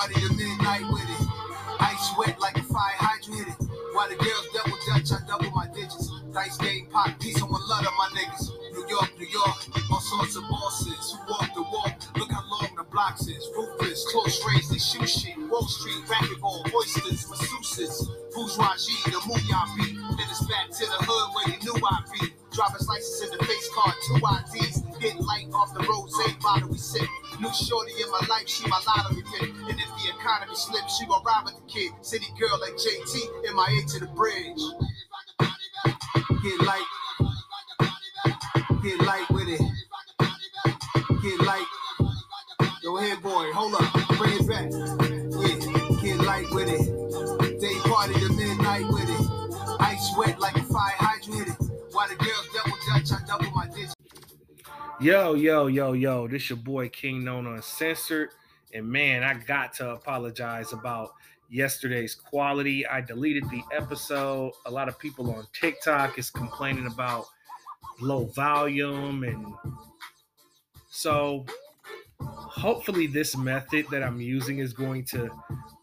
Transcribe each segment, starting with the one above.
party to midnight with it. Ice wet like a fire hydrant. While the girls double dutch, I double. Dice game, pop, peace, I'ma love of my niggas. New York, New York, all sorts of bosses who walk the walk. Look how long the blocks is. Ruthless, close range, they shoot shit. Wall Street, racquetball, oysters, masseuses, bourgeoisie, the Muyan beat. Then it's back to the hood where you knew I'd be. Driver's license in the face card, two IDs. Getting light off the rose bottle we sip. New shorty in my life, she my lottery pick. And if the economy slips, she gon' ride with the kid. City girl like JT, MIA to the bridge. Get light, get light with it. Get light. Yo, here, boy, hold up, bring it back. Yeah, get light with it. Day party to midnight with it. Ice wet like a fire hydrant. While the girls double dutch, I double my digits. Yo, yo, yo, yo, this your boy King Known Uncensored. And man, I got to apologize about yesterday's quality. I deleted the episode. A lot of people on TikTok is complaining about low volume. And so hopefully this method that I'm using is going to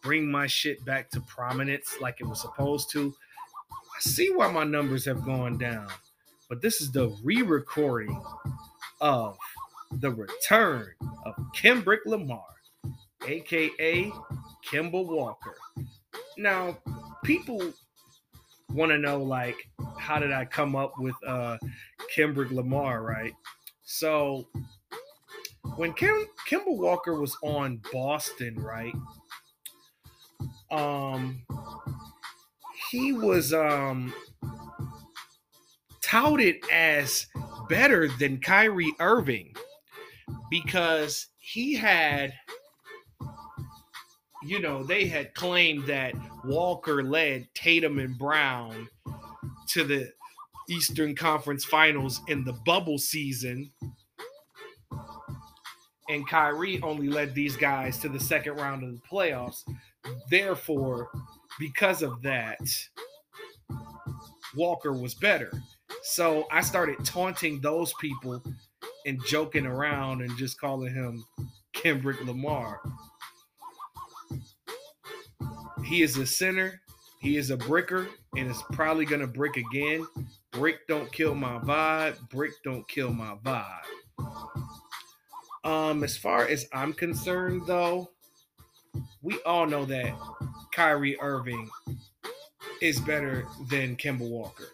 bring my shit back to prominence like it was supposed to. I see why my numbers have gone down, but this is the re-recording of the return of Kendrick Lamar, aka Kemba Walker. Now, people want to know like how did I come up with uh Kendrick Lamar, right? So when Kim Kemba Walker was on Boston, right? Um he was um touted as better than Kyrie Irving because he had, you know, they had claimed that Walker led Tatum and Brown to the Eastern Conference Finals in the bubble season. And Kyrie only led these guys to the second round of the playoffs. Therefore, because of that, Walker was better. So I started taunting those people and joking around and just calling him Kendrick Lamar. He is a sinner, he is a bricker, and is probably gonna brick again. Brick don't kill my vibe, brick don't kill my vibe. Um, as far as I'm concerned, though, we all know that Kyrie Irving is better than Kemba Walker.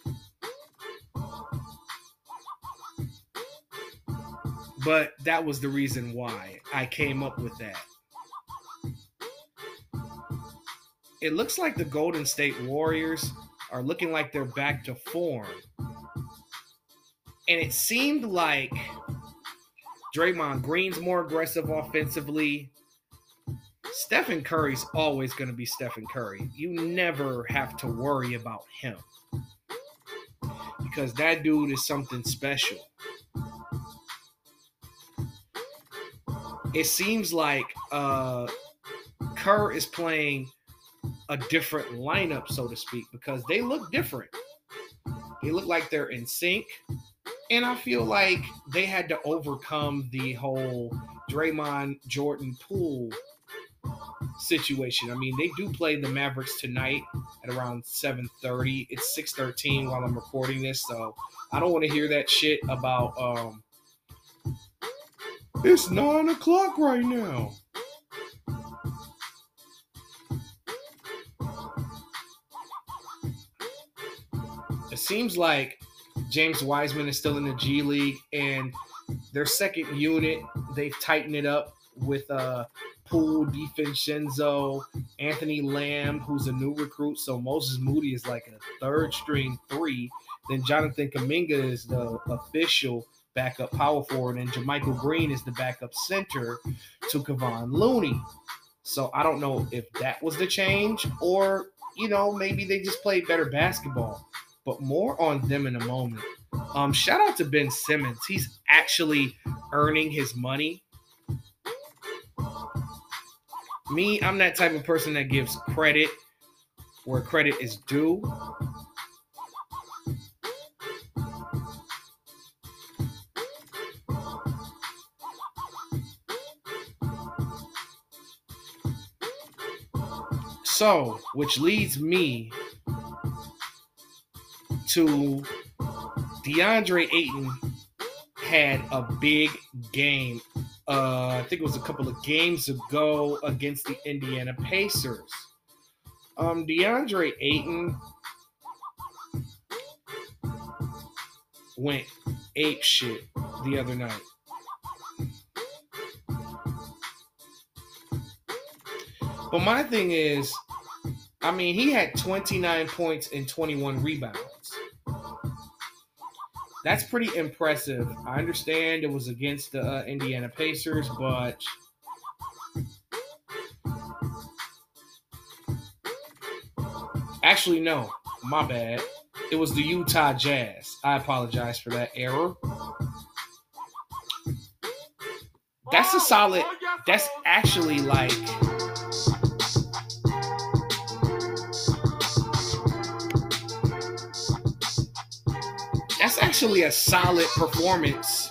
But that was the reason why I came up with that. It looks like the Golden State Warriors are looking like they're back to form. And it seemed like Draymond Green's more aggressive offensively. Stephen Curry's always going to be Stephen Curry. You never have to worry about him because that dude is something special. It seems like uh, Kerr is playing a different lineup, so to speak, because they look different. They look like they're in sync. And I feel like they had to overcome the whole Draymond Jordan Poole situation. I mean, they do play the Mavericks tonight at around 7:30. It's 6:13 while I'm recording this, so I don't want to hear that shit about um it's nine o'clock right now. Seems like James Wiseman is still in the G League and their second unit, they've tightened it up with uh Poole, DiVincenzo, Anthony Lamb, who's a new recruit. So Moses Moody is like a third string three. Then Jonathan Kuminga is the official backup power forward, and JaMychal Green is the backup center to Kevon Looney. So I don't know if that was the change, or you know, maybe they just played better basketball. But more on them in a moment. Um, shout out to Ben Simmons. He's actually earning his money. Me, I'm that type of person that gives credit where credit is due. So, which leads me to DeAndre Ayton had a big game. Uh, I think it was a couple of games ago against the Indiana Pacers. Um, DeAndre Ayton went ape shit the other night. But my thing is, I mean, he had 29 points and 21 rebounds. That's pretty impressive. I understand it was against the uh, Indiana Pacers, but actually, no, my bad. It was the Utah Jazz. I apologize for that error. That's a solid. That's actually like. Actually a solid performance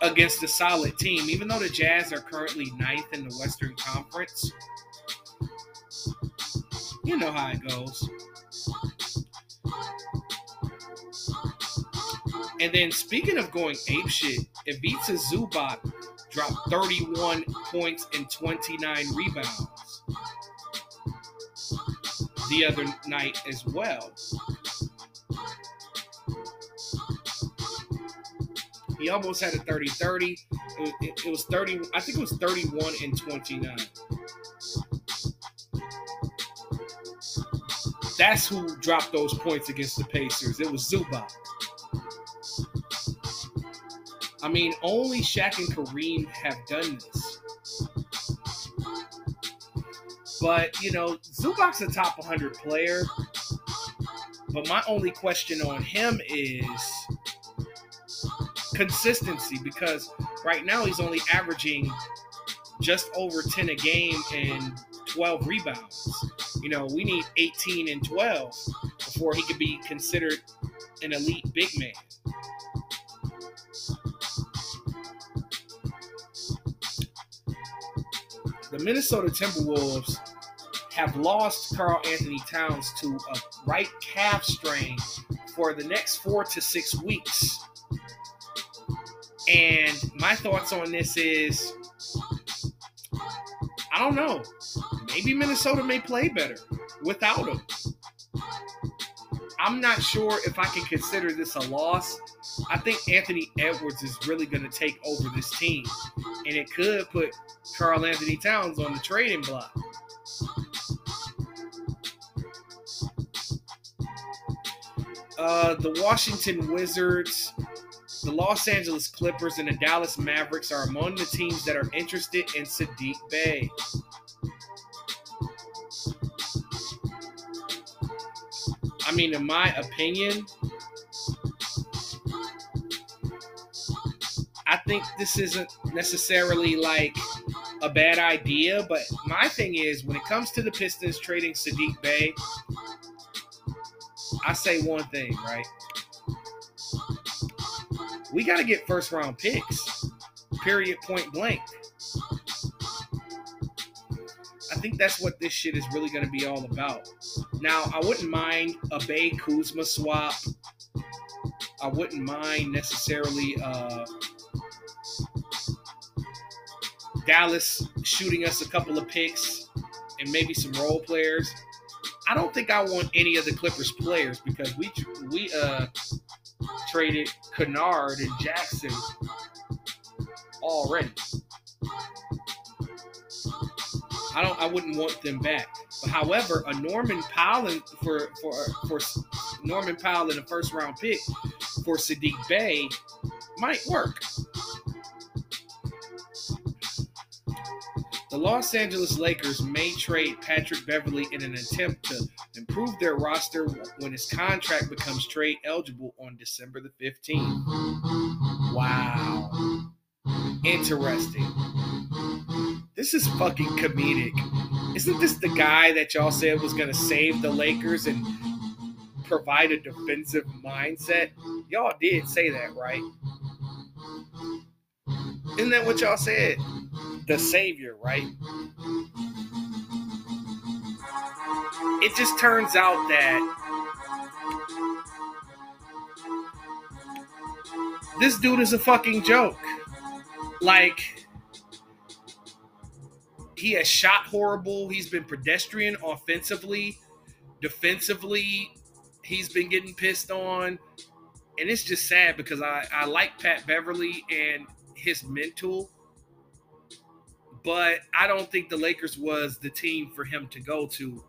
against a solid team. Even though the Jazz are currently ninth in the Western Conference, you know how it goes. And then speaking of going ape shit, Ivica Zubac dropped 31 points and 29 rebounds the other night as well. He almost had a 30 30. It was, it, it was 30, I think it was 31 and 29. That's who dropped those points against the Pacers. It was Zubac. I mean, only Shaq and Kareem have done this. But, you know, Zubac's a top 100 player. But my only question on him is consistency because right now he's only averaging just over 10 a game and 12 rebounds. You know, we need 18 and 12 before he could be considered an elite big man. The Minnesota Timberwolves have lost Karl-Anthony Towns to a right calf strain for the next four to six weeks. And my thoughts on this is I don't know. Maybe Minnesota may play better without him. I'm not sure if I can consider this a loss. I think Anthony Edwards is really going to take over this team, and it could put Karl-Anthony Towns on the trading block. Uh, the Washington Wizards, the Los Angeles Clippers, and the Dallas Mavericks are among the teams that are interested in Saddiq Bey. I mean, in my opinion, I think this isn't necessarily like a bad idea, but my thing is when it comes to the Pistons trading Saddiq Bey, I say one thing, right? We got to get first round picks, period, point blank. I think that's what this shit is really going to be all about. Now, I wouldn't mind a Bey Kuzma swap. I wouldn't mind necessarily uh, Dallas shooting us a couple of picks and maybe some role players. I don't think I want any of the Clippers players because we we uh traded Kennard and Jackson already. I don't. I wouldn't want them back. But however, a Norman Powell for for for Norman Powell in a first round pick for Saddiq Bey might work. The Los Angeles Lakers may trade Patrick Beverley in an attempt to improve their roster when his contract becomes trade eligible on December the 15th. Wow. Interesting. This is fucking comedic. Isn't this the guy that y'all said was going to save the Lakers and provide a defensive mindset? Y'all did say that, right? Isn't that what y'all said? The savior, right? It just turns out that this dude is a fucking joke. Like, he has shot horrible. He's been pedestrian offensively, defensively. He's been getting pissed on. And it's just sad because I, I like Pat Beverley and his mental, but I don't think the Lakers was the team for him to go to.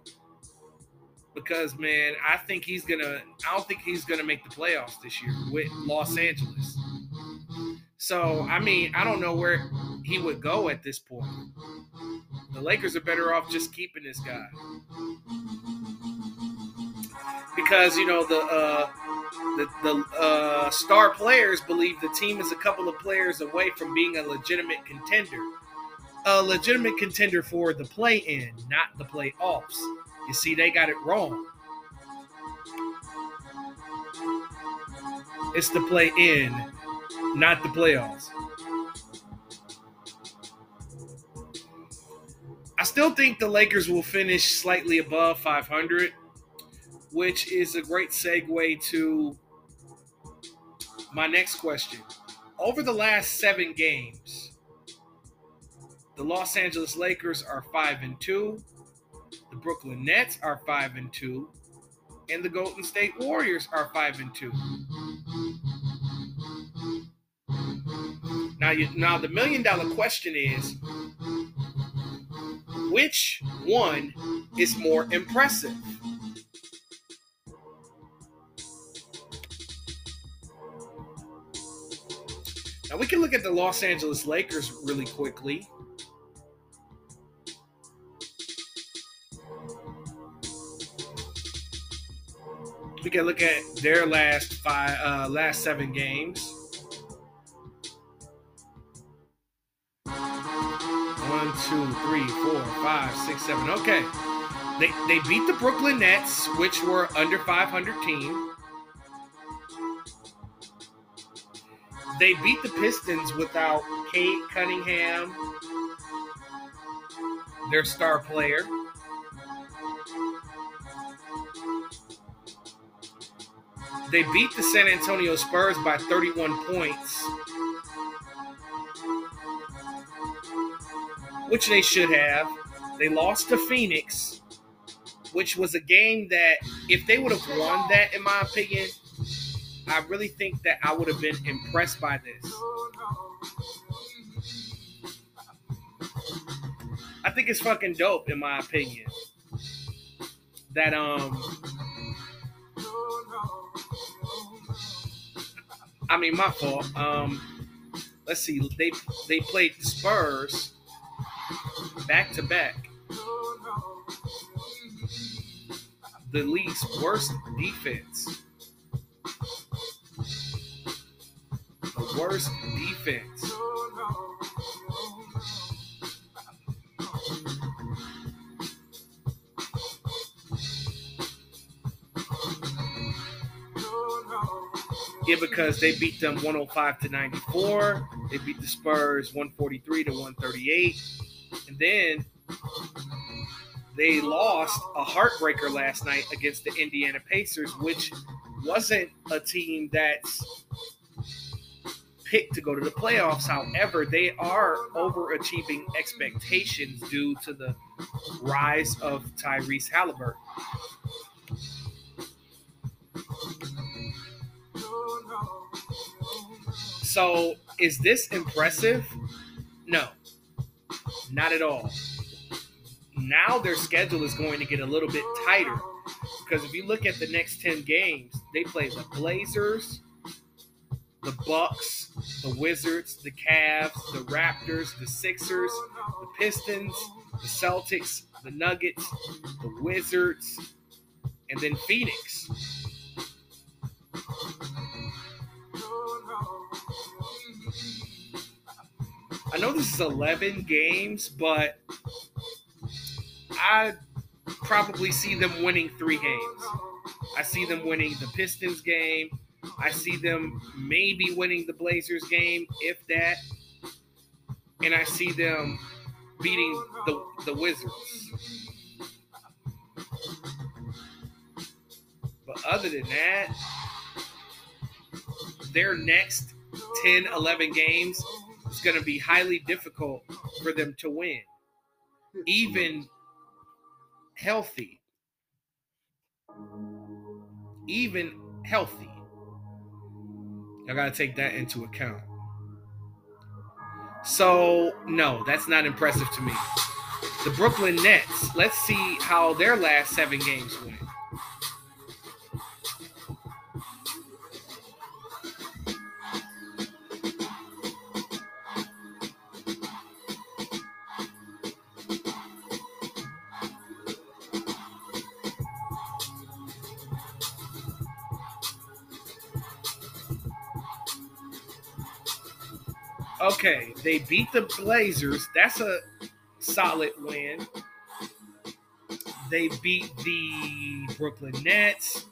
Because man, I think he's gonna I don't think he's gonna make the playoffs this year with Los Angeles. So I mean, I don't know where he would go at this point. The Lakers are better off just keeping this guy. Because you know the uh the, the uh, star players believe the team is a couple of players away from being a legitimate contender. A legitimate contender for the play in, not the playoffs. You see, they got it wrong. It's the play in, not the playoffs. I still think the Lakers will finish slightly above 500 which is a great segue to my next question. Over the last seven games, the Los Angeles Lakers are five and two, the Brooklyn Nets are five and two, and the Golden State Warriors are five and two. Now, you, now the million dollar question is, which one is more impressive? Now we can look at the Los Angeles Lakers really quickly. We can look at their last five, uh, last seven games. One, two, three, four, five, six, seven. Okay, they they beat the Brooklyn Nets, which were under 500 team. They beat the Pistons without Cade Cunningham, their star player. They beat the San Antonio Spurs by 31 points, which they should have. They lost to Phoenix, which was a game that, if they would have won that, in my opinion, I really think that I would have been impressed by this. I think it's fucking dope, in my opinion. That um, I mean, my fault. Um, let's see. They they played the Spurs back to back. The league's worst defense. The worst defense. Yeah, because they beat them 105 to 94. They beat the Spurs 143 to 138. And then they lost a heartbreaker last night against the Indiana Pacers, which wasn't a team that's picked to go to the playoffs. However, they are overachieving expectations due to the rise of Tyrese Haliburton. So, is this impressive? No, not at all. Now their schedule is going to get a little bit tighter because if you look at the next 10 games, they play the Blazers, the Bucks, the Wizards, the Cavs, the Raptors, the Sixers, the Pistons, the Celtics, the Nuggets, the Wizards, and then Phoenix. I know this is 11 games, but I probably see them winning three games. I see them winning the Pistons game. I see them maybe winning the Blazers game, if that. And I see them beating the, the Wizards. But other than that, their next 10, 11 games is going to be highly difficult for them to win, even healthy. Even healthy. I got to take that into account. So, no, that's not impressive to me. The Brooklyn Nets, let's see how their last seven games went. They beat the Blazers. That's a solid win. They beat the Brooklyn Nets.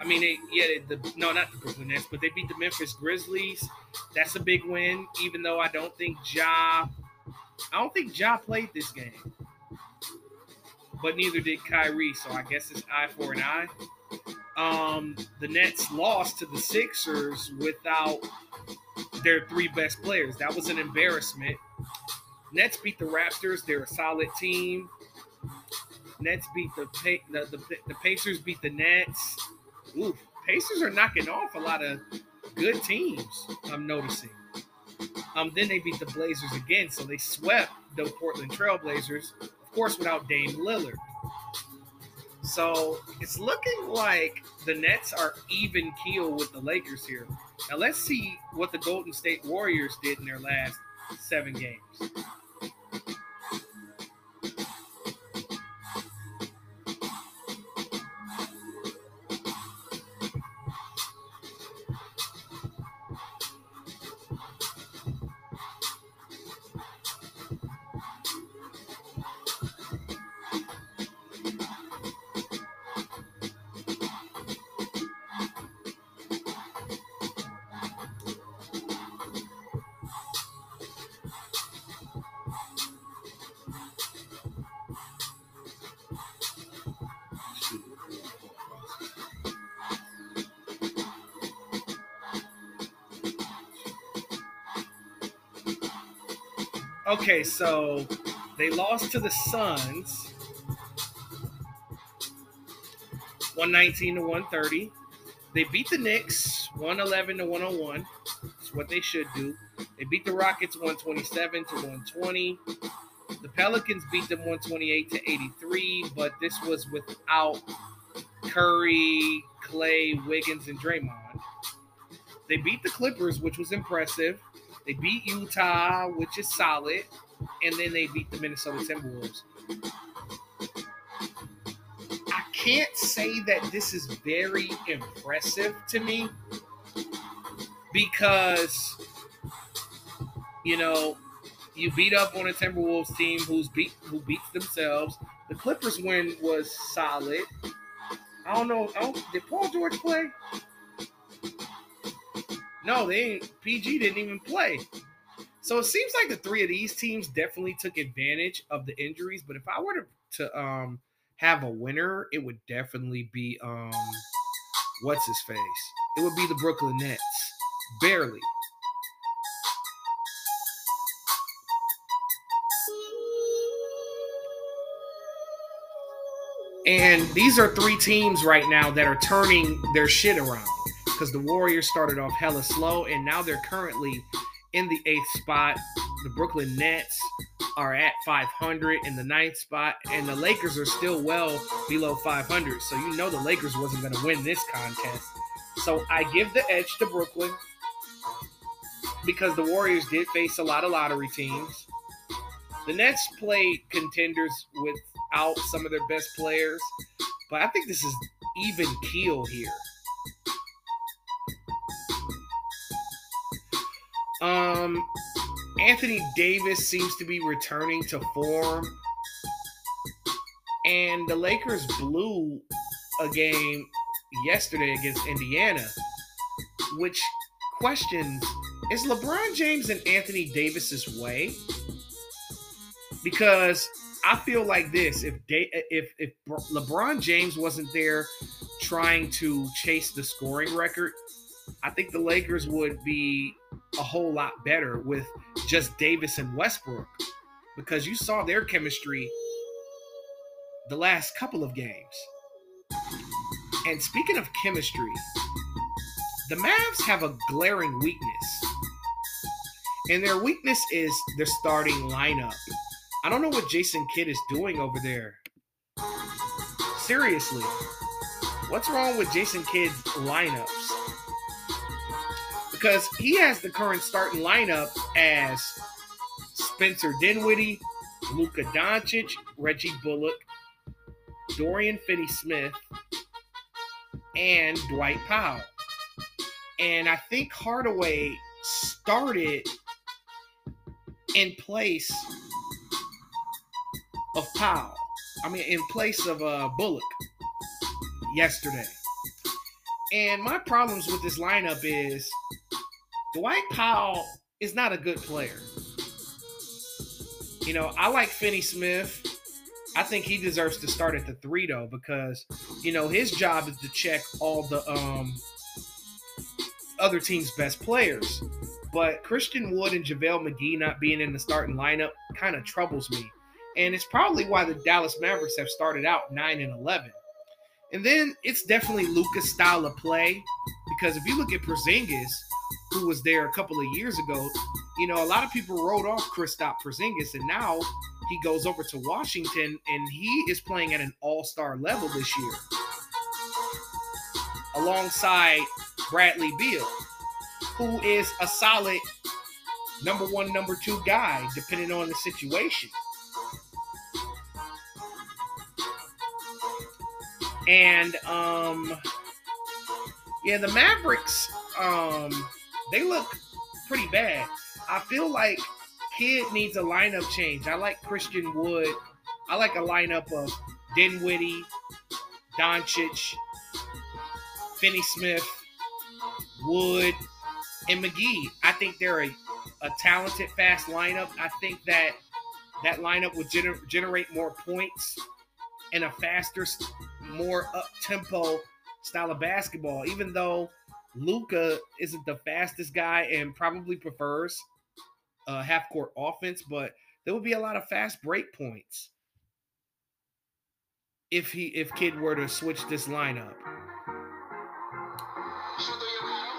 I mean, they, yeah, the no, not the Brooklyn Nets, but they beat the Memphis Grizzlies. That's a big win, even though I don't think Ja, I don't think Ja played this game, but neither did Kyrie. So I guess it's eye for an eye. Um, the Nets lost to the Sixers without their three best players. That was an embarrassment. Nets beat the Raptors. They're a solid team. Nets beat the the, the, the Pacers beat the Nets. Ooh, Pacers are knocking off a lot of good teams. I'm noticing. Um, then they beat the Blazers again, so they swept the Portland Trailblazers, of course, without Dame Lillard. So it's looking like the Nets are even keel with the Lakers here. Now let's see what the Golden State Warriors did in their last seven games. Okay, so they lost to the Suns 119 to 130. They beat the Knicks 111 to 101. That's what they should do. They beat the Rockets 127 to 120. The Pelicans beat them 128 to 83, but this was without Curry, Clay, Wiggins, and Draymond. They beat the Clippers, which was impressive. They beat Utah, which is solid, and then they beat the Minnesota Timberwolves. I can't say that this is very impressive to me because you know you beat up on a Timberwolves team who's beat who beats themselves. The Clippers win was solid. I don't know. I don't, did Paul George play? No, they. PG didn't even play. So it seems like the three of these teams definitely took advantage of the injuries. But if I were to, to um have a winner, it would definitely be um what's his face? It would be the Brooklyn Nets. Barely. And these are three teams right now that are turning their shit around because the Warriors started off hella slow and now they're currently in the eighth spot. The Brooklyn Nets are at 500 in the ninth spot, and the Lakers are still well below 500. So you know the Lakers wasn't going to win this contest. So I give the edge to Brooklyn. because the Warriors did face a lot of lottery teams. The Nets played contenders without some of their best players, but I think this is even keel here. Um, Anthony Davis seems to be returning to form, and the Lakers blew a game yesterday against Indiana, which questions is LeBron James and Anthony Davis's way? Because I feel like this: if if if LeBron James wasn't there trying to chase the scoring record, I think the Lakers would be a whole lot better with just Davis and Westbrook because you saw their chemistry the last couple of games. And speaking of chemistry, the Mavs have a glaring weakness. And their weakness is their starting lineup. I don't know what Jason Kidd is doing over there. Seriously, what's wrong with Jason Kidd's lineups? Because he has the current starting lineup as Spencer Dinwiddie, Luka Doncic, Reggie Bullock, Dorian Finney Smith, and Dwight Powell. And I think Hardaway started in place of Powell. I mean, in place of uh, Bullock yesterday. And my problems with this lineup is Dwight Powell is not a good player. You know, I like Finney Smith. I think he deserves to start at the three though, because you know his job is to check all the um other team's best players. But Christian Wood and JaVale McGee not being in the starting lineup kind of troubles me. And it's probably why the Dallas Mavericks have started out 9 and 11. And then it's definitely Luka's style of play because if you look at Porzingis, who was there a couple of years ago, you know, a lot of people wrote off Kristaps Porzingis, and now he goes over to Washington and he is playing at an all-star level this year, alongside Bradley Beal, who is a solid number one, number two guy, depending on the situation. And um yeah, the Mavericks um they look pretty bad. I feel like Kidd needs a lineup change. I like Christian Wood. I like a lineup of Dinwiddie, Doncic, Finney Smith, Wood, and McGee. I think they're a, a talented, fast lineup. I think that that lineup would gener- generate more points and a faster, more up tempo style of basketball. Even though Luka isn't the fastest guy and probably prefers uh, half court offense, but there would be a lot of fast break points if he if Kidd were to switch this lineup.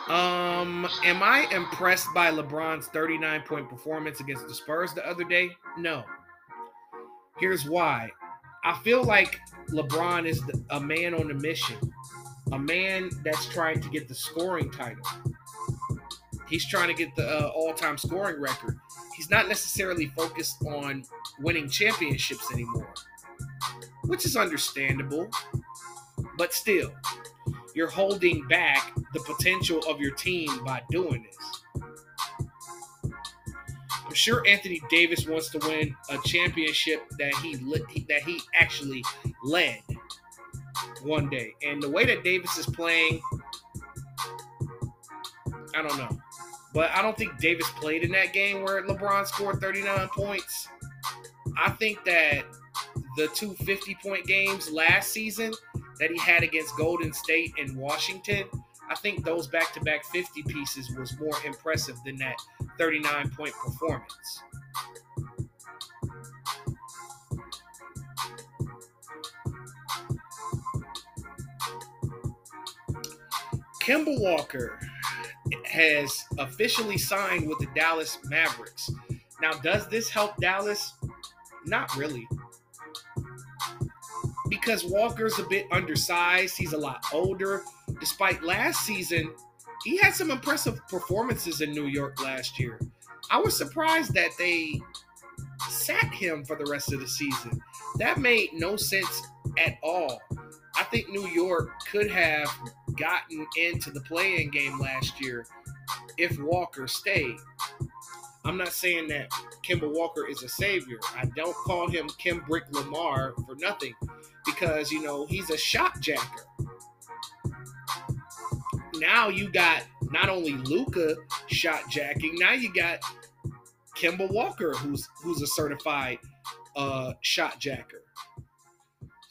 Um, am I impressed by LeBron's 39 point performance against the Spurs the other day? No. Here's why. I feel like LeBron is the, a man on a mission, a man that's trying to get the scoring title. He's trying to get the uh, all time scoring record. He's not necessarily focused on winning championships anymore, which is understandable. But still, you're holding back the potential of your team by doing this. I'm sure Anthony Davis wants to win a championship that he that he actually led one day. And the way that Davis is playing, I don't know. But I don't think Davis played in that game where LeBron scored 39 points. I think that the two 50 point games last season that he had against Golden State and Washington, I think those back to back 50 pieces was more impressive than that 39 point performance. Kemba Walker has officially signed with the Dallas Mavericks. Now, does this help Dallas? Not really. Because Walker's a bit undersized, he's a lot older. Despite last season he had some impressive performances in New York last year. I was surprised that they sat him for the rest of the season. That made no sense at all. I think New York could have gotten into the play-in game last year if Walker stayed. I'm not saying that Kemba Walker is a savior. I don't call him Kendrick Lamar for nothing because you know he's a shot jacker. Now you got not only Luka shot jacking, now you got Kemba Walker who's who's a certified uh, shot jacker.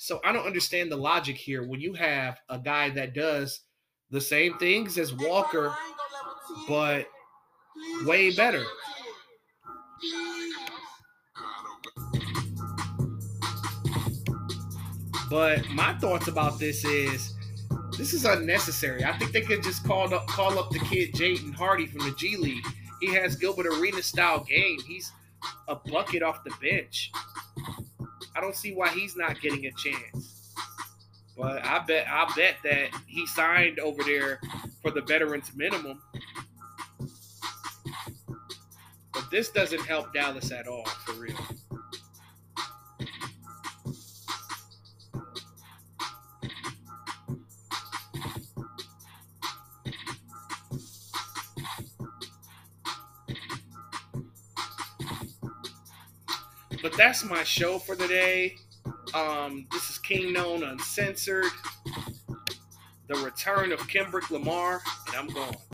So I don't understand the logic here when you have a guy that does the same things as Walker, but way better. But my thoughts about this is this is unnecessary. I think they could just call up call up the kid Jaden Hardy from the G League. He has Gilbert Arena style game. He's a bucket off the bench. I don't see why he's not getting a chance. But I bet I bet that he signed over there for the veterans minimum. But this doesn't help Dallas at all, for real. That's my show for today. Um, this is King Known Uncensored. The return of Kendrick Lamar, and I'm gone.